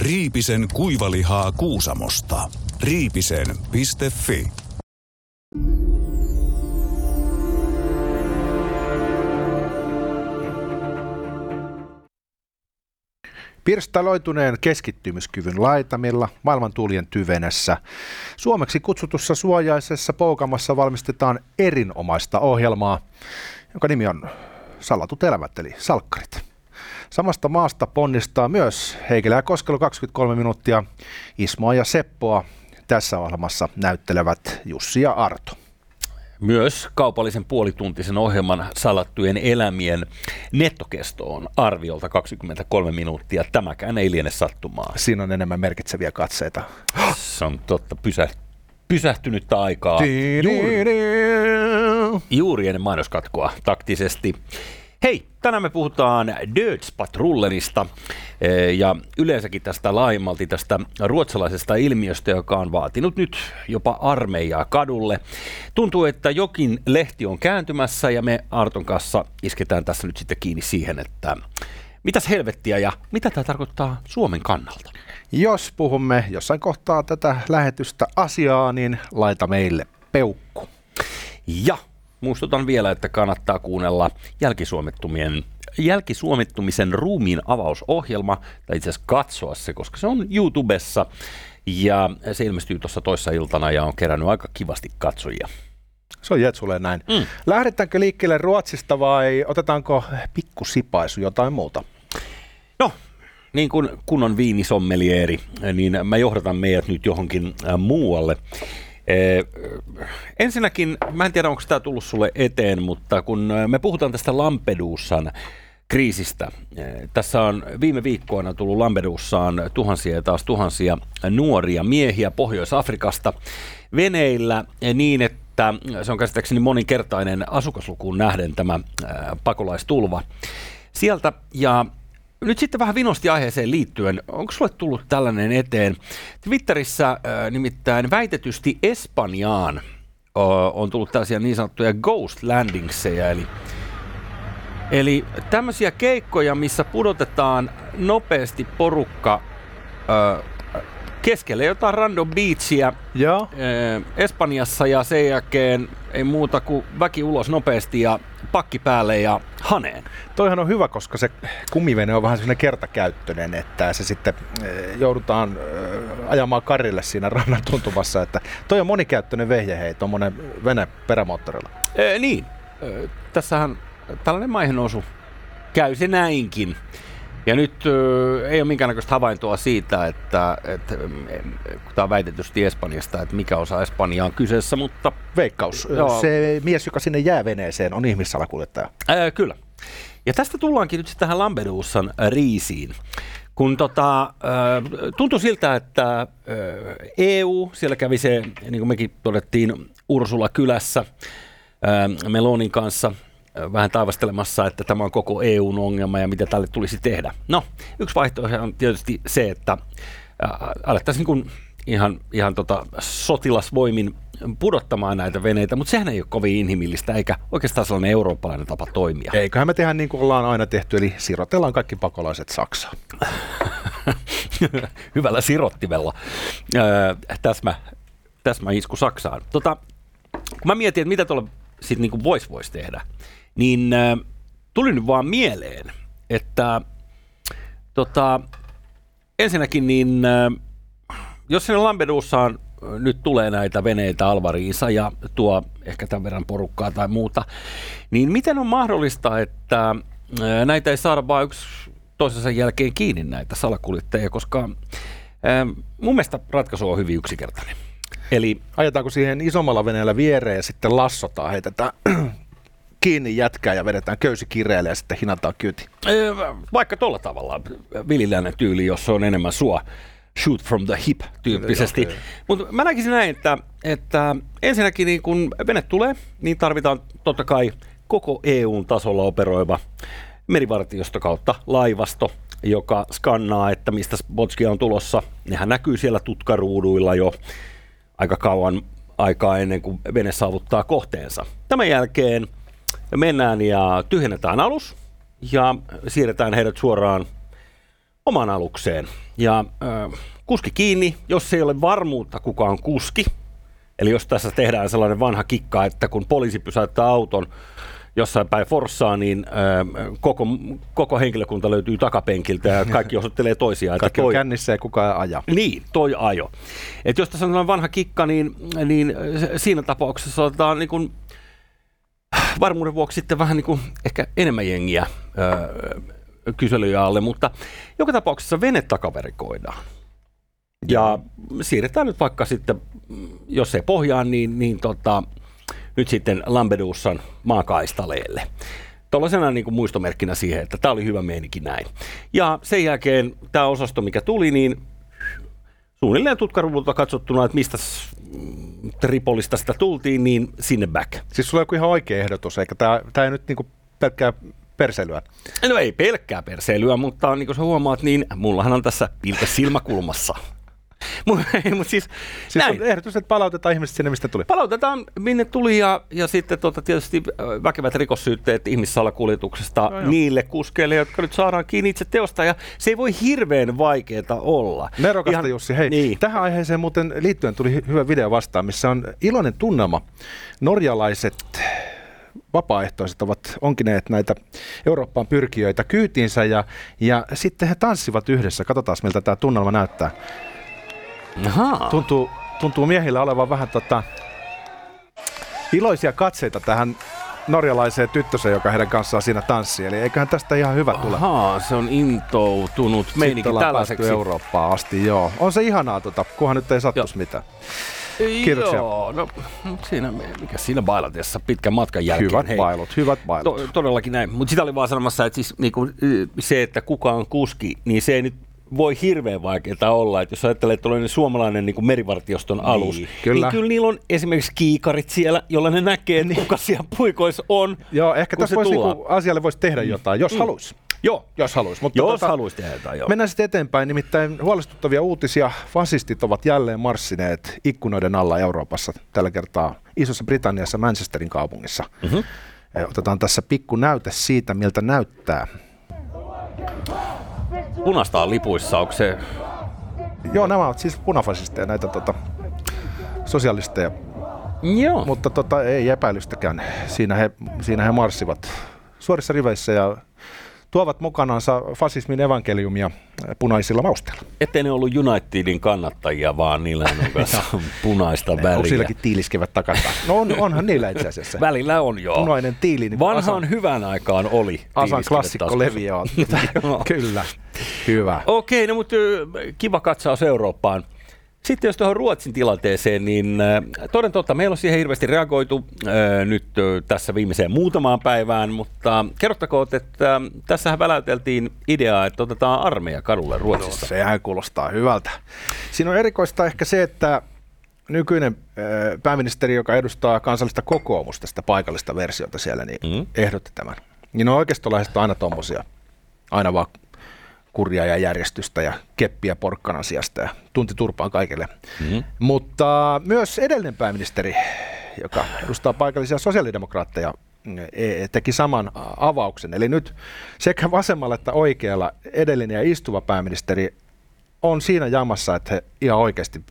Riipisen kuivalihaa Kuusamosta. Riipisen.fi Pirstaloituneen keskittymiskyvyn laitamilla maailman tuulien tyvenessä suomeksi kutsutussa suojaisessa poukamassa valmistetaan erinomaista ohjelmaa, jonka nimi on Salatut elämät eli Salkkarit. Samasta maasta ponnistaa myös Heikelä ja Koskelo 23 minuuttia. Ismoa ja Seppoa tässä ohjelmassa näyttelevät Jussi ja Arto. Myös kaupallisen puolituntisen ohjelman salattujen elämien nettokesto on arviolta 23 minuuttia. Tämäkään ei liene sattumaa. Siinä on enemmän merkitseviä katseita. Se on totta, pysä, pysähtynyttä aikaa. Juuri, juuri ennen mainoskatkoa taktisesti. Hei, tänään me puhutaan Dödspatrullerista eh, ja yleensäkin tästä laajemmalti tästä ruotsalaisesta ilmiöstä, joka on vaatinut nyt jopa armeijaa kadulle. Tuntuu, että jokin lehti on kääntymässä ja me Arton kanssa isketään tässä nyt sitten kiinni siihen, että mitäs helvettiä ja mitä tämä tarkoittaa Suomen kannalta? Jos puhumme jossain kohtaa tätä lähetystä asiaa, niin laita meille peukku. Ja Muistutan vielä, että kannattaa kuunnella jälkisuomettumien jälkisuomittumisen ruumiin avausohjelma, tai itse asiassa katsoa se, koska se on YouTubessa, ja se ilmestyy tuossa toissa iltana ja on kerännyt aika kivasti katsojia. Se on Jetsulle näin. Mm. Lähdetäänkö liikkeelle Ruotsista vai otetaanko pikkusipaisu jotain muuta? No, niin kuin kunnon viinisommelieri, niin mä johdatan meidät nyt johonkin äh, muualle. Eh, ensinnäkin, mä en tiedä onko tämä tullut sulle eteen, mutta kun eh, me puhutaan tästä Lampedusan kriisistä. Eh, tässä on viime viikkoina tullut Lampedussaan tuhansia ja taas tuhansia nuoria miehiä Pohjois-Afrikasta veneillä niin, että se on käsittääkseni moninkertainen asukaslukuun nähden tämä pakolaistulva sieltä. Ja nyt sitten vähän vinosti aiheeseen liittyen. Onko sulle tullut tällainen eteen? Twitterissä äh, nimittäin väitetysti Espanjaan äh, on tullut tällaisia niin sanottuja ghost landingseja, eli, eli tämmöisiä keikkoja, missä pudotetaan nopeasti porukka äh, keskelle jotain random beachia ja. Eh, Espanjassa ja sen jälkeen ei muuta kuin väki ulos nopeasti ja pakki päälle ja haneen. Toihan on hyvä, koska se kumivene on vähän sellainen kertakäyttöinen, että se sitten eh, joudutaan eh, ajamaan karille siinä rannan tuntumassa, että toi on monikäyttöinen vehje, hei, tuommoinen vene perämoottorilla. Ee, niin, tässähän tällainen maihennousu käy se näinkin. Ja nyt äh, ei ole minkäännäköistä havaintoa siitä, että, että kun tämä on väitetysti Espanjasta, että mikä osa Espanjaa on kyseessä, mutta... Veikkaus. Joo. Se mies, joka sinne jää veneeseen, on ihmissalakuljettaja. Äh, kyllä. Ja tästä tullaankin nyt sitten tähän Lampedusan riisiin. Kun tota, tuntui siltä, että EU, siellä kävi se, niin kuin mekin todettiin, Ursula kylässä Melonin kanssa – vähän taivastelemassa, että tämä on koko EUn ongelma ja mitä tälle tulisi tehdä. No, yksi vaihtoehto on tietysti se, että alettaisiin kun ihan, ihan tota sotilasvoimin pudottamaan näitä veneitä, mutta sehän ei ole kovin inhimillistä eikä oikeastaan sellainen eurooppalainen tapa toimia. Eiköhän me tehdä niin kuin ollaan aina tehty, eli sirotellaan kaikki pakolaiset Saksaan. Hyvällä sirottimella. Öö, täsmä, täsmä isku Saksaan. Tota, kun mä mietin, että mitä tuolla sitten niin voisi vois tehdä, niin äh, tuli nyt vaan mieleen, että tota, ensinnäkin niin, äh, jos sinne Lampedusaan nyt tulee näitä veneitä Alvariinsa ja tuo ehkä tämän verran porukkaa tai muuta, niin miten on mahdollista, että äh, näitä ei saada vain yksi toisensa jälkeen kiinni näitä salakuljettajia, koska äh, mun mielestä ratkaisu on hyvin yksinkertainen. Eli ajetaanko siihen isommalla veneellä viereen ja sitten lassotaan, heitetään kiinni jätkää ja vedetään köysi kireelle ja sitten hinataan kyyti. Vaikka tuolla tavalla vililäinen tyyli, jossa on enemmän sua shoot from the hip tyyppisesti. Mutta mä näkisin näin, että, että ensinnäkin niin kun vene tulee, niin tarvitaan totta kai koko EUn tasolla operoiva merivartiosto kautta laivasto, joka skannaa, että mistä Botskia on tulossa. Nehän näkyy siellä tutkaruuduilla jo aika kauan aikaa ennen kuin vene saavuttaa kohteensa. Tämän jälkeen mennään ja tyhjennetään alus ja siirretään heidät suoraan omaan alukseen. Ja äh, kuski kiinni, jos ei ole varmuutta kuka on kuski. Eli jos tässä tehdään sellainen vanha kikka, että kun poliisi pysäyttää auton jossain päin Forssaa, niin äh, koko, koko henkilökunta löytyy takapenkiltä ja kaikki osoittelee toisiaan. Kaikki toi, on kännissä ja kukaan aja. Niin, toi ajo. Et jos tässä on vanha kikka, niin, niin siinä tapauksessa otetaan niin kuin, varmuuden vuoksi sitten vähän niin kuin ehkä enemmän jengiä öö, kyselyjä alle, mutta joka tapauksessa vene takaverikoidaan. Ja siirretään nyt vaikka sitten, jos ei pohjaan, niin, niin tota, nyt sitten Lampedusan maakaistaleelle. Tuollaisena niin kuin muistomerkkinä siihen, että tämä oli hyvä meininki näin. Ja sen jälkeen tämä osasto, mikä tuli, niin suunnilleen tutkaruvulta katsottuna, että mistä Tripolista sitä tultiin, niin sinne back. Siis sulla on joku ihan oikea ehdotus, eikä tämä, ei nyt niin kuin pelkkää perseilyä? No ei pelkkää perseilyä, mutta niin kuin sä huomaat, niin mullahan on tässä pilke silmäkulmassa. Mutta siis, siis näin. ehdotus, että palautetaan ihmiset sinne, mistä tuli. Palautetaan, minne tuli, ja, ja sitten tuota, tietysti väkevät rikossyytteet ihmissalakuljetuksesta no, niille kuskeille, jotka nyt saadaan kiinni itse teosta, ja se ei voi hirveän vaikeaa olla. Nerokasta Ihan, Jussi, hei, niin. tähän aiheeseen muuten liittyen tuli hyvä video vastaan, missä on iloinen tunnelma. Norjalaiset vapaaehtoiset ovat onkineet näitä Eurooppaan pyrkijöitä kyytiinsä ja, ja sitten he tanssivat yhdessä. Katsotaan, miltä tämä tunnelma näyttää. Aha. Tuntuu, tuntuu miehillä olevan vähän tota, iloisia katseita tähän norjalaiseen tyttöseen, joka heidän kanssaan siinä tanssii. Eli eiköhän tästä ihan hyvä tule. Ahaa, se on intoutunut meininki tällaiseksi. Eurooppaan asti, joo. On se ihanaa, tota, kunhan nyt ei sattuisi mitään. Kiitoksia. Joo, no siinä, mikä siinä bailatessa pitkän matkan jälkeen. Hyvät Hei, bailut, hyvät bailut. To, todellakin näin. Mutta sitä oli vaan sanomassa, että siis niinku, se, että kuka on kuski, niin se ei nyt voi hirveän vaikeaa olla, että jos ajattelee, että tulee suomalainen niin merivartioston alus, niin, kyllä. niin kyllä niillä on esimerkiksi kiikarit siellä, jolla ne näkee, että kuka siellä puikoissa on. Joo, ehkä tässä voisi, niinku, asialle voisi tehdä mm. jotain, jos mm. haluaisi. Joo. Jos haluaisi. Mutta jos tota, haluaisi tehdä jotain, joo. Mennään sitten eteenpäin, nimittäin huolestuttavia uutisia. Fasistit ovat jälleen marssineet ikkunoiden alla Euroopassa, tällä kertaa Isossa Britanniassa Manchesterin kaupungissa. Mm-hmm. Otetaan tässä pikku näyte siitä, miltä näyttää Punasta on lipuissa, onko se... Joo, nämä ovat siis punafasisteja, näitä tota, sosialisteja. Joo. Mutta tota, ei epäilystäkään. Siinä he, siinä he marssivat suorissa riveissä ja tuovat mukanaansa fasismin evankeliumia punaisilla mausteilla. Ettei ne ollut Unitedin kannattajia, vaan niillä on punaista väliä. Onko silläkin tiiliskevät takana? No on, onhan niillä itse asiassa. Välillä on joo. Punainen tiili. Niin Vanhaan Asan, hyvän aikaan oli. Asan klassikko leviä on. Kyllä. Hyvä. Okei, no mutta kiva katsaus Eurooppaan. Sitten jos tuohon Ruotsin tilanteeseen, niin äh, toden totta, meillä on siihen hirveästi reagoitu äh, nyt tässä viimeiseen muutamaan päivään, mutta kerrottakoon, että äh, tässähän väläyteltiin ideaa, että otetaan armeija kadulle Ruotsissa. No, sehän kuulostaa hyvältä. Siinä on erikoista ehkä se, että nykyinen pääministeri, joka edustaa kansallista kokoomusta, sitä paikallista versiota siellä, niin mm. ehdotti tämän. Niin on oikeistolaiset aina tuommoisia, aina vaan kurjaa ja järjestystä ja keppiä porkkanan sijasta ja tunti turpaan kaikille. Mm-hmm. Mutta myös edellinen pääministeri, joka edustaa paikallisia sosiaalidemokraatteja, e, teki saman avauksen. Eli nyt sekä vasemmalla että oikealla edellinen ja istuva pääministeri on siinä jamassa, että he ihan oikeasti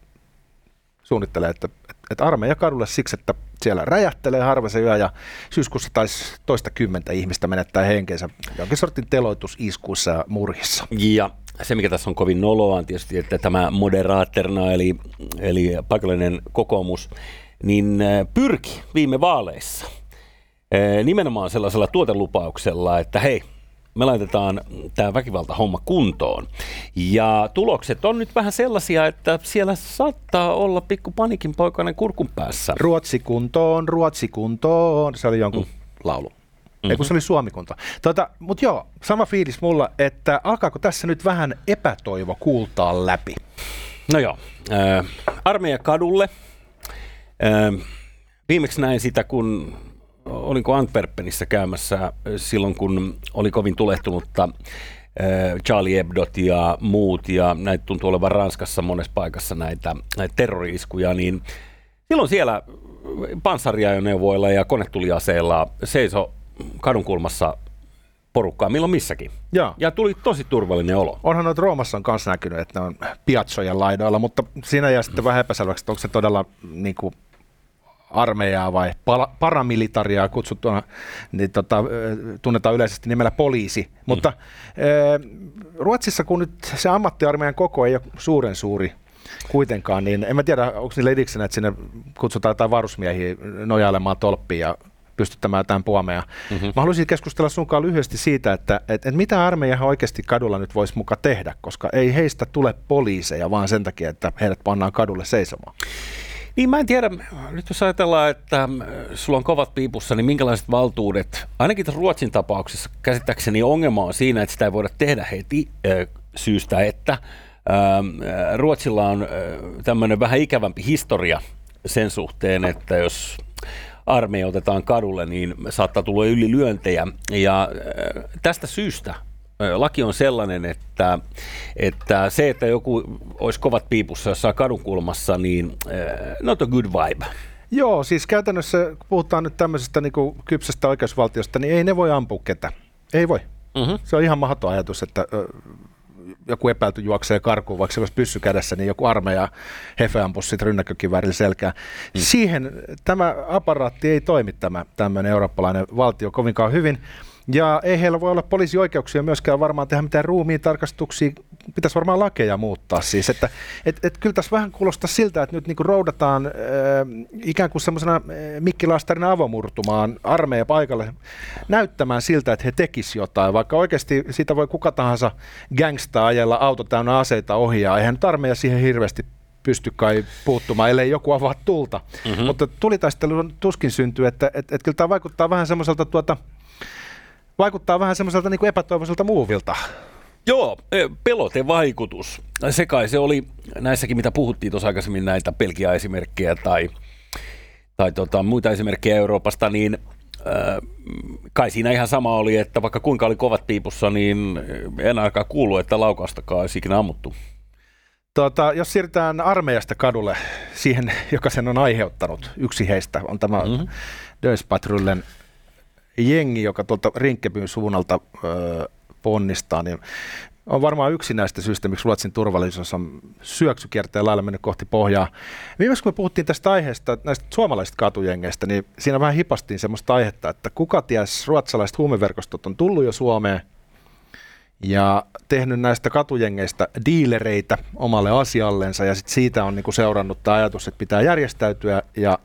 suunnittelee, että, että armeija kadulle siksi, että siellä räjähtelee harva se yö ja syyskuussa taisi toista kymmentä ihmistä menettää henkensä jonkin sortin teloitusiskuissa ja murhissa. Ja se, mikä tässä on kovin noloa, on tietysti, että tämä moderaaterna, eli, eli paikallinen kokoomus, niin pyrki viime vaaleissa nimenomaan sellaisella tuotelupauksella, että hei, me laitetaan tämä väkivaltahomma kuntoon. Ja tulokset on nyt vähän sellaisia, että siellä saattaa olla pikku panikin poikainen kurkun päässä. Ruotsi kuntoon, Ruotsi kuntoon, se oli jonkun mm. laulu. Mm-hmm. Ei kun se oli Suomikunta. Tuota, Mutta joo, sama fiilis mulla, että alkaako tässä nyt vähän epätoivo kuultaa läpi? No joo, äh, armeija kadulle. Äh, viimeksi näin sitä, kun olinko Antwerpenissä käymässä silloin, kun oli kovin tulehtunutta Charlie Hebdot ja muut, ja näitä tuntuu olevan Ranskassa monessa paikassa näitä, näitä terrori-iskuja, niin silloin siellä panssariajoneuvoilla ja konetuliaseilla seiso kadunkulmassa porukkaa milloin missäkin. Joo. Ja tuli tosi turvallinen olo. Onhan noita Roomassa on kanssa näkynyt, että ne on piatsojen laidoilla, mutta siinä jää sitten vähän epäselväksi, että onko se todella niin kuin armeijaa vai pala- paramilitariaa kutsuttuna, niin tota, tunnetaan yleisesti nimellä poliisi. Mm. Mutta Ruotsissa, kun nyt se ammattiarmeijan koko ei ole suuren suuri kuitenkaan, niin en mä tiedä, onko niillä ediksenä, että sinne kutsutaan jotain varusmiehiä nojailemaan tolppiin ja pystyttämään tämän puomea. Mm-hmm. Mä haluaisin keskustella sunkaan lyhyesti siitä, että, että, että mitä armeija oikeasti kadulla nyt voisi muka tehdä, koska ei heistä tule poliiseja, vaan sen takia, että heidät pannaan kadulle seisomaan. Niin mä en tiedä, nyt jos ajatellaan, että sulla on kovat piipussa, niin minkälaiset valtuudet, ainakin Ruotsin tapauksessa käsittääkseni ongelma on siinä, että sitä ei voida tehdä heti äh, syystä, että äh, Ruotsilla on äh, tämmöinen vähän ikävämpi historia sen suhteen, että jos armeija otetaan kadulle, niin saattaa tulla ylilyöntejä. Ja äh, tästä syystä laki on sellainen, että, että se, että joku olisi kovat piipussa jossain kadunkulmassa, niin not a good vibe. Joo, siis käytännössä kun puhutaan nyt tämmöisestä niin kuin kypsästä oikeusvaltiosta, niin ei ne voi ampua ketä. Ei voi. Mm-hmm. Se on ihan mahdoton ajatus, että joku epäilty juoksee karkuun, vaikka se olisi pyssy kädessä, niin joku armeija hefe ampuisi sitten rynnäkkökiväärillä selkään. Mm. Siihen tämä aparaatti ei toimi tämä tämmöinen eurooppalainen valtio kovinkaan hyvin. Ja ei heillä voi olla poliisioikeuksia myöskään varmaan tehdä mitään ruumiin tarkastuksia. Pitäisi varmaan lakeja muuttaa siis. Että, et, et kyllä tässä vähän kuulostaa siltä, että nyt niinku roudataan äh, ikään kuin semmoisena äh, mikkilastarina avomurtumaan armeija paikalle näyttämään siltä, että he tekisivät jotain. Vaikka oikeasti siitä voi kuka tahansa gangsta ajella auto täynnä aseita ohi ja eihän nyt armeija siihen hirveästi pysty kai puuttumaan, ellei joku avaa tulta. Mm-hmm. Mutta tulitaistelu tuskin syntyy, että et, et kyllä tämä vaikuttaa vähän semmoiselta tuota, vaikuttaa vähän semmoiselta niin epätoivoiselta muuvilta. Joo, e, pelotevaikutus. Se kai se oli näissäkin, mitä puhuttiin tuossa aikaisemmin, näitä Belgia-esimerkkejä tai, tai tota, muita esimerkkejä Euroopasta, niin äh, kai siinä ihan sama oli, että vaikka kuinka oli kovat piipussa, niin en ainakaan kuulu, että laukaustakaan olisi ikinä ammuttu. Tota, jos siirrytään armeijasta kadulle, siihen, joka sen on aiheuttanut, yksi heistä on tämä mm-hmm. Dödspatrullen jengi, joka tuolta Rinkkebyn suunnalta ö, ponnistaa, niin on varmaan yksi näistä syistä, miksi Ruotsin turvallisuus on syöksykierteen lailla mennyt kohti pohjaa. Viimeksi kun me puhuttiin tästä aiheesta, näistä suomalaisista katujengeistä, niin siinä vähän hipastiin semmoista aihetta, että kuka ties ruotsalaiset huumeverkostot on tullut jo Suomeen ja tehnyt näistä katujengeistä diilereitä omalle asiallensa ja sit siitä on niinku seurannut tämä ajatus, että pitää järjestäytyä ja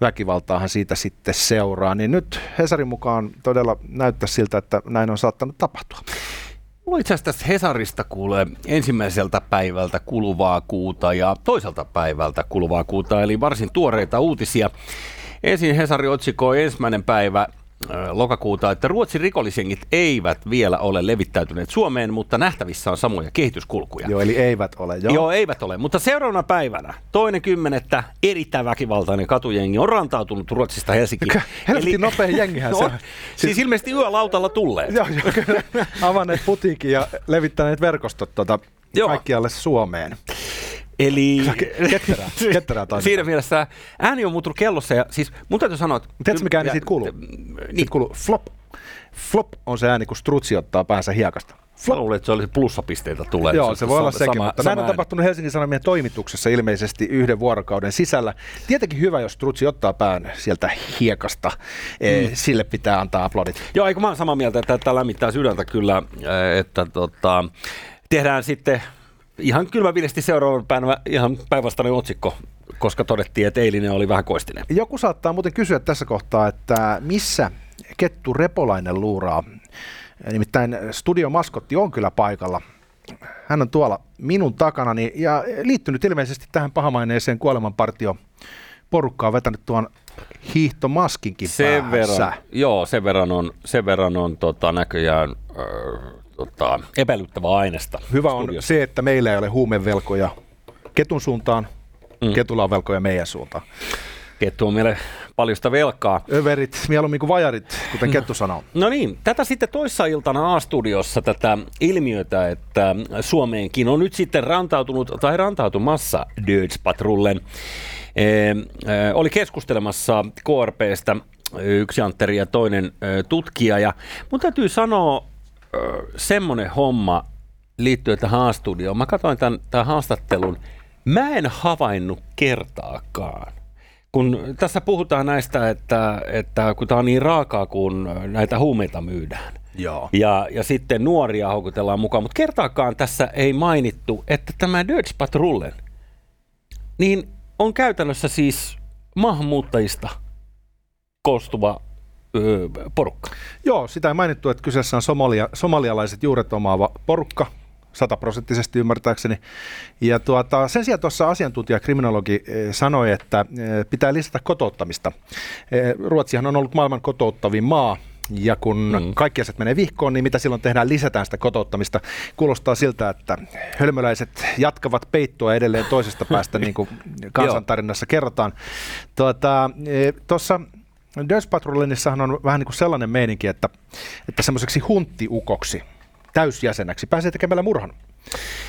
väkivaltaahan siitä sitten seuraa. Niin nyt Hesarin mukaan todella näyttää siltä, että näin on saattanut tapahtua. Mulla itse asiassa Hesarista kuulee ensimmäiseltä päivältä kuluvaa kuuta ja toiselta päivältä kuluvaa kuuta, eli varsin tuoreita uutisia. Ensin Hesari otsikoi ensimmäinen päivä lokakuuta, että Ruotsin rikollisjengit eivät vielä ole levittäytyneet Suomeen, mutta nähtävissä on samoja kehityskulkuja. Joo, eli eivät ole. Joo, joo eivät ole. Mutta seuraavana päivänä, toinen kymmenettä, erittäin väkivaltainen katujengi on rantautunut Ruotsista Helsinkiin. Helvetin eli... nopea jengihän no, se on. Siis, siis ilmeisesti yölautalla tulleet. joo, joo, avanneet putiikin ja levittäneet verkostot tuota, kaikkialle Suomeen. Eli ketterää, ketterää siinä mielessä ääni on muuttunut kellossa ja siis mun täytyy sanoa, että... Tiedätkö mikä ääni siitä kuuluu? Niin. Siitä kuuluu flop. Flop on se ääni, kun strutsi ottaa päänsä hiekasta. Flop. Mä luulen, että se olisi plussapisteitä tulee. Joo, se, se voi olla sekin, sama, mutta sama näin on tapahtunut Helsingin Sanomien toimituksessa ilmeisesti yhden vuorokauden sisällä. Tietenkin hyvä, jos Strutsi ottaa pään sieltä hiekasta. Mm. Sille pitää antaa aplodit. Joo, eikö mä oon samaa mieltä, että tämä lämmittää sydäntä kyllä, että tota, tehdään sitten ihan kylmävillesti seuraavan päivänä ihan päinvastainen otsikko, koska todettiin, että eilinen oli vähän koistinen. Joku saattaa muuten kysyä tässä kohtaa, että missä Kettu Repolainen luuraa. Nimittäin studiomaskotti on kyllä paikalla. Hän on tuolla minun takanani ja liittynyt ilmeisesti tähän pahamaineeseen kuolemanpartio porukkaan vetänyt tuon hiihtomaskinkin sen päässä. Verran, joo, sen verran on, sen verran on tota, näköjään äh, tota, epäilyttävää aineesta. Hyvä on studiossa. se, että meillä ei ole huumevelkoja ketun suuntaan, mm. ketulla on velkoja meidän suuntaan. Kettu on meille paljosta velkaa. Överit, mieluummin kuin vajarit, kuten Kettu sanoo. No niin, tätä sitten toissa iltana A-studiossa tätä ilmiötä, että Suomeenkin on nyt sitten rantautunut tai rantautumassa Dödspatrullen. E, e, oli keskustelemassa KRPstä yksi antteri ja toinen tutkija. Ja mun täytyy sanoa semmoinen homma liittyen tähän A-studioon. Mä katsoin tämän, tämän haastattelun. Mä en havainnut kertaakaan kun tässä puhutaan näistä, että, että kun tämä on niin raakaa, kun näitä huumeita myydään. Joo. Ja, ja sitten nuoria houkutellaan mukaan, mutta kertaakaan tässä ei mainittu, että tämä Dirge Patrullen, niin on käytännössä siis maahanmuuttajista koostuva porukka. Joo, sitä ei mainittu, että kyseessä on somalia, somalialaiset juuret omaava porukka, sataprosenttisesti ymmärtääkseni. Ja tuota, sen sijaan tuossa asiantuntija kriminologi sanoi, että pitää lisätä kotouttamista. Ruotsihan on ollut maailman kotouttavin maa, ja kun mm. kaikki asiat menee vihkoon, niin mitä silloin tehdään? Lisätään sitä kotouttamista. Kuulostaa siltä, että hölmöläiset jatkavat peittoa edelleen toisesta päästä, niin kuin kansantarinassa kerrotaan. Tuota, tuossa Patrollinissahan on vähän niin kuin sellainen meininki, että, että semmoiseksi hunttiukoksi, täysjäsenäksi pääsee tekemällä murhan.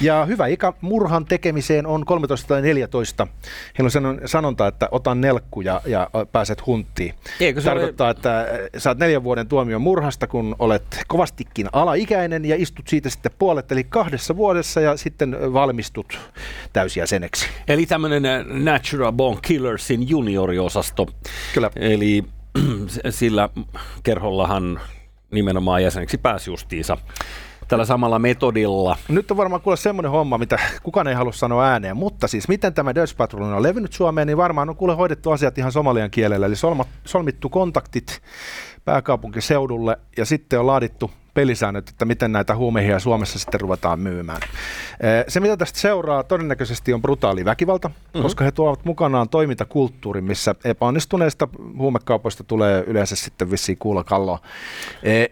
Ja hyvä ikä murhan tekemiseen on 13 tai 14. Heillä on sanonta, että otan nelkku ja, ja pääset hunttiin. Eikö se Tarkoittaa, ole... että saat neljän vuoden tuomion murhasta, kun olet kovastikin alaikäinen ja istut siitä sitten puolet, eli kahdessa vuodessa ja sitten valmistut täysjäseneksi. Eli tämmöinen Natural Born Killersin junioriosasto. Kyllä. Eli sillä kerhollahan nimenomaan jäseneksi pääsi justiinsa tällä samalla metodilla. Nyt on varmaan kuule semmoinen homma, mitä kukaan ei halua sanoa ääneen, mutta siis miten tämä Dutch Patrol on levinnyt Suomeen, niin varmaan on kuule hoidettu asiat ihan somalian kielellä, eli solmittu kontaktit pääkaupunkiseudulle ja sitten on laadittu pelisäännöt, että miten näitä huumeihia Suomessa sitten ruvetaan myymään. Se, mitä tästä seuraa, todennäköisesti on brutaali väkivalta, mm-hmm. koska he tuovat mukanaan toimintakulttuurin, missä epäonnistuneista huumekaupoista tulee yleensä sitten vissiin kuulakalloa.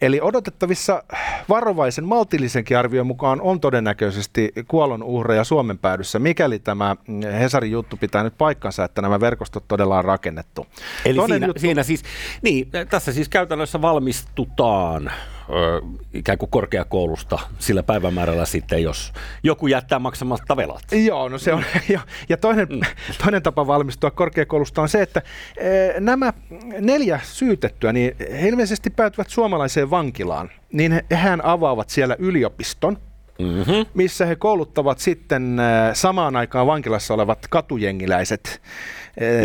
Eli odotettavissa varovaisen maltillisenkin arvion mukaan on todennäköisesti kuolon uhreja Suomen päädyssä, mikäli tämä Hesarin juttu pitää nyt paikkansa, että nämä verkostot todella on rakennettu. Eli siinä, juttu... siinä siis, niin, tässä siis käytännössä valmistutaan ikään kuin korkeakoulusta sillä päivämäärällä sitten, jos joku jättää maksamatta velat. Joo, no se on. Ja, ja toinen, mm. toinen tapa valmistua korkeakoulusta on se, että e, nämä neljä syytettyä, niin he ilmeisesti päätyvät suomalaiseen vankilaan, niin hehän avaavat siellä yliopiston, Mm-hmm. missä he kouluttavat sitten samaan aikaan vankilassa olevat katujengiläiset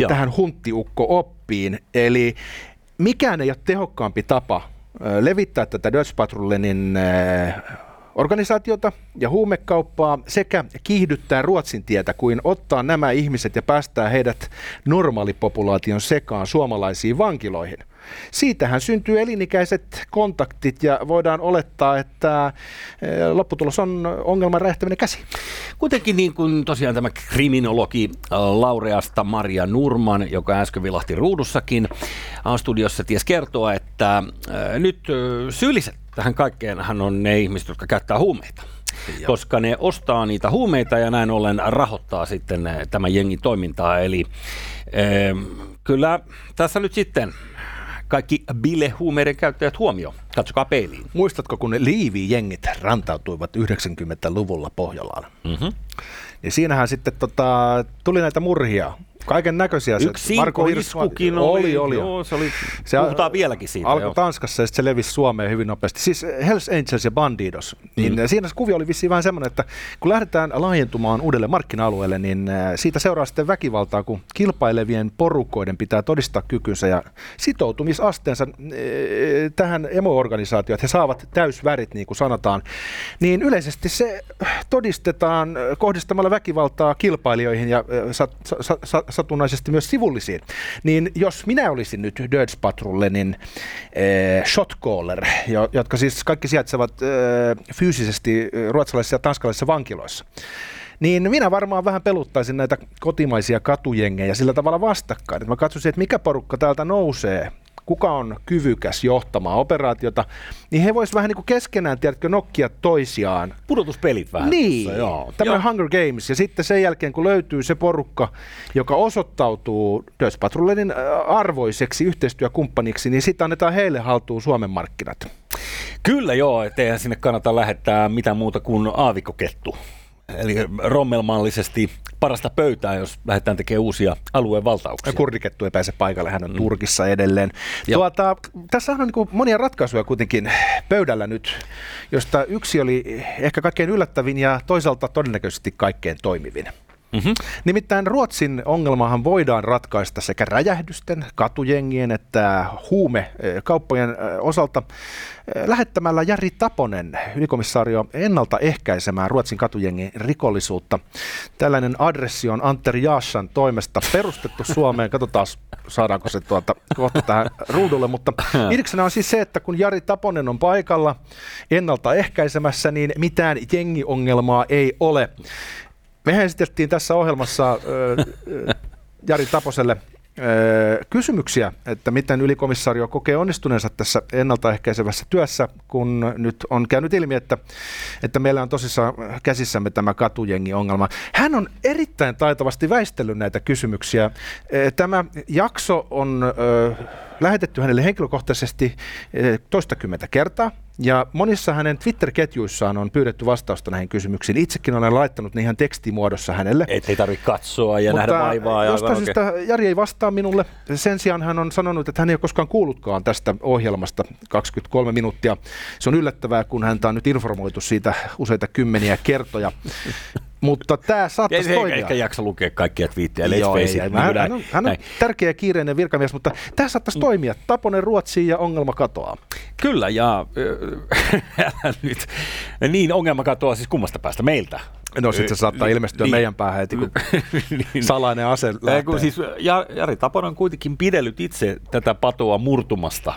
Joo. tähän hunttiukko-oppiin. Eli mikään ei ole tehokkaampi tapa levittää tätä Dutch Patrollenin organisaatiota ja huumekauppaa sekä kiihdyttää Ruotsin tietä kuin ottaa nämä ihmiset ja päästää heidät normaalipopulaation sekaan suomalaisiin vankiloihin. Siitähän syntyy elinikäiset kontaktit ja voidaan olettaa, että lopputulos on ongelman räjähtäminen käsi. Kuitenkin niin kuin tosiaan tämä kriminologi laureasta Maria Nurman, joka äsken vilahti ruudussakin, studiossa ties kertoa, että nyt syylliset tähän kaikkeen hän on ne ihmiset, jotka käyttää huumeita. Ja. koska ne ostaa niitä huumeita ja näin ollen rahoittaa sitten tämän jengin toimintaa. Eli äh, kyllä tässä nyt sitten kaikki bilehuumeiden käyttäjät huomio. Katsokaa peiliin. Muistatko, kun ne liivi-jengit rantautuivat 90-luvulla Pohjolaan? Mm-hmm. Niin siinähän sitten tota, tuli näitä murhia Kaiken näköisiä. Yksi Marko iskukin oli, oli, oli. Joo, se oli, se puhutaan vieläkin siitä. Alkoi Tanskassa ja sitten se levisi Suomeen hyvin nopeasti. Siis Hells Angels ja Bandidos. Niin mm. Siinä se kuvio oli vissiin vähän semmoinen, että kun lähdetään laajentumaan uudelle markkina-alueelle, niin äh, siitä seuraa sitten väkivaltaa, kun kilpailevien porukoiden pitää todistaa kykynsä ja sitoutumisasteensa äh, tähän emo-organisaatioon, että he saavat täysvärit, niin kuin sanotaan. Niin yleisesti se todistetaan kohdistamalla väkivaltaa kilpailijoihin ja äh, sat, sat, sat, satunnaisesti myös sivullisiin. Niin jos minä olisin nyt Dirge Patrollenin äh, shotcaller, jotka siis kaikki sijaitsevat äh, fyysisesti ruotsalaisissa ja tanskalaisissa vankiloissa, niin minä varmaan vähän peluttaisin näitä kotimaisia katujengejä sillä tavalla vastakkain. Mä katsoisin, että mikä porukka täältä nousee kuka on kyvykäs johtamaan operaatiota, niin he voisivat vähän niin kuin keskenään, tiedätkö, nokkia toisiaan. Pudotuspelit vähän. Niin, tässä, joo. tämmöinen Hunger Games. Ja sitten sen jälkeen, kun löytyy se porukka, joka osoittautuu Dutch Patrollenin arvoiseksi yhteistyökumppaniksi, niin sitten annetaan heille haltuun Suomen markkinat. Kyllä joo, ettei sinne kannata lähettää mitään muuta kuin aavikokettu. Eli rommelmallisesti parasta pöytää, jos lähdetään tekemään uusia alueen valtauksia. Kurdikettu ei pääse paikalle, hän on mm. Turkissa edelleen. Tuota, tässä on niin monia ratkaisuja kuitenkin pöydällä nyt, josta yksi oli ehkä kaikkein yllättävin ja toisaalta todennäköisesti kaikkein toimivin. Mm-hmm. Nimittäin Ruotsin ongelmahan voidaan ratkaista sekä räjähdysten, katujengien että huumekauppojen osalta lähettämällä Jari Taponen, ylikomissaario, ennaltaehkäisemään Ruotsin katujengin rikollisuutta. Tällainen adressi on Anteri Jaassan toimesta perustettu Suomeen. Katsotaan, saadaanko se tuota kohta tähän ruudulle, mutta idiksenä on siis se, että kun Jari Taponen on paikalla ennaltaehkäisemässä, niin mitään jengiongelmaa ei ole. Mehän esitettiin tässä ohjelmassa äh, Jari Taposelle kysymyksiä, että miten ylikomissaario kokee onnistuneensa tässä ennaltaehkäisevässä työssä, kun nyt on käynyt ilmi, että, että meillä on tosissaan käsissämme tämä katujengi-ongelma. Hän on erittäin taitavasti väistellyt näitä kysymyksiä. Tämä jakso on lähetetty hänelle henkilökohtaisesti toistakymmentä kertaa. Ja monissa hänen Twitter-ketjuissaan on pyydetty vastausta näihin kysymyksiin. Itsekin olen laittanut ne ihan tekstimuodossa hänelle. Et ei tarvitse katsoa ja Mutta nähdä vaivaa. Ja jostain syystä Jari ei vastaa minulle. Sen sijaan hän on sanonut, että hän ei ole koskaan kuullutkaan tästä ohjelmasta 23 minuuttia. Se on yllättävää, kun häntä on nyt informoitu siitä useita kymmeniä kertoja. Mutta tämä saattaisi ei, toimia. Ehkä jaksa lukea kaikkia twiittejä, let's Joo, face it. Hän, hän, on, hän on tärkeä kiireinen virkamies, mutta tämä saattaisi mm. toimia. Taponen Ruotsiin ja ongelma katoaa. Kyllä, ja äh, nyt, niin ongelma katoaa siis kummasta päästä meiltä. No sitten se saattaa ilmestyä niin, meidän päähän heti, kun niin, salainen ase lähtee. Kun siis Jari Taponen on kuitenkin pidellyt itse tätä patoa murtumasta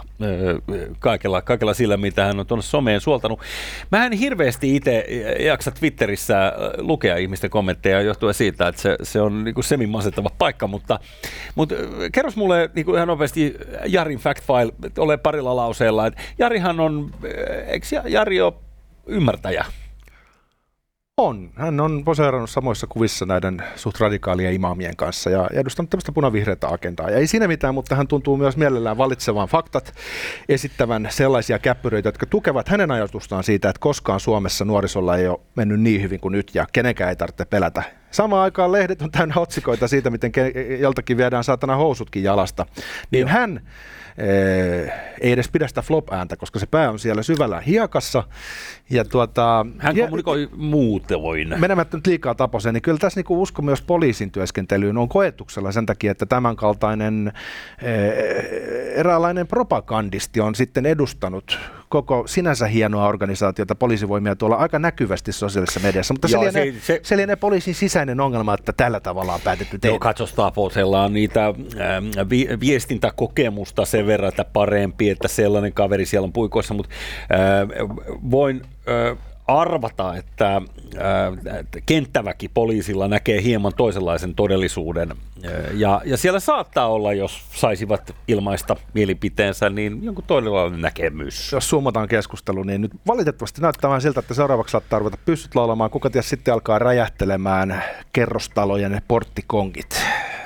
kaikella, kaikella sillä, mitä hän on tuonne someen suoltanut. Mä en hirveästi itse jaksa Twitterissä lukea ihmisten kommentteja johtuen siitä, että se, se on niin semin masettava paikka, mutta, mutta kerros mulle niin kuin ihan nopeasti Jarin fact file, ole parilla lauseella, että Jarihan on, eikö Jari ole ymmärtäjä? On. Hän on poseerannut samoissa kuvissa näiden suht radikaalien imaamien kanssa ja edustanut tämmöistä punavihreätä agendaa. Ja ei siinä mitään, mutta hän tuntuu myös mielellään valitsevan faktat, esittävän sellaisia käppyröitä, jotka tukevat hänen ajatustaan siitä, että koskaan Suomessa nuorisolla ei ole mennyt niin hyvin kuin nyt ja kenenkään ei tarvitse pelätä. Samaan aikaan lehdet on täynnä otsikoita siitä, miten joltakin viedään saatana housutkin jalasta. Niin Joo. hän ei edes pidä sitä flop-ääntä, koska se pää on siellä syvällä hiekassa. Ja tuota, Hän kommunikoi muutoin. Menemättä nyt liikaa taposeen, niin kyllä tässä niinku usko myös poliisin työskentelyyn on koetuksella sen takia, että tämänkaltainen eräänlainen propagandisti on sitten edustanut koko sinänsä hienoa organisaatiota, poliisivoimia tuolla aika näkyvästi sosiaalisessa mediassa, mutta Joo, se, lienee, se, se, se lienee poliisin sisäinen ongelma, että tällä tavalla on päätetty tehdä. Joo, katsos Taposella on niitä äh, vi, viestintäkokemusta sen verran, että parempi, että sellainen kaveri siellä on puikoissa, mutta äh, voin äh, arvata, että, että kenttäväki poliisilla näkee hieman toisenlaisen todellisuuden. Ja, ja siellä saattaa olla, jos saisivat ilmaista mielipiteensä, niin jonkun toisenlainen näkemys. Jos summataan keskustelu, niin nyt valitettavasti näyttää vähän siltä, että seuraavaksi saattaa ruveta pystyt laulamaan. Kuka ties sitten alkaa räjähtelemään kerrostalojen porttikongit.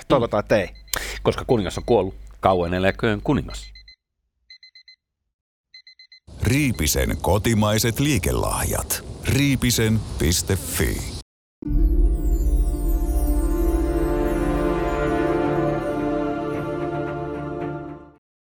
Toivotaan, että ei. Koska kuningas on kuollut. Kauan eläköön kuningas. Riipisen kotimaiset liikelahjat. Riipisen.fi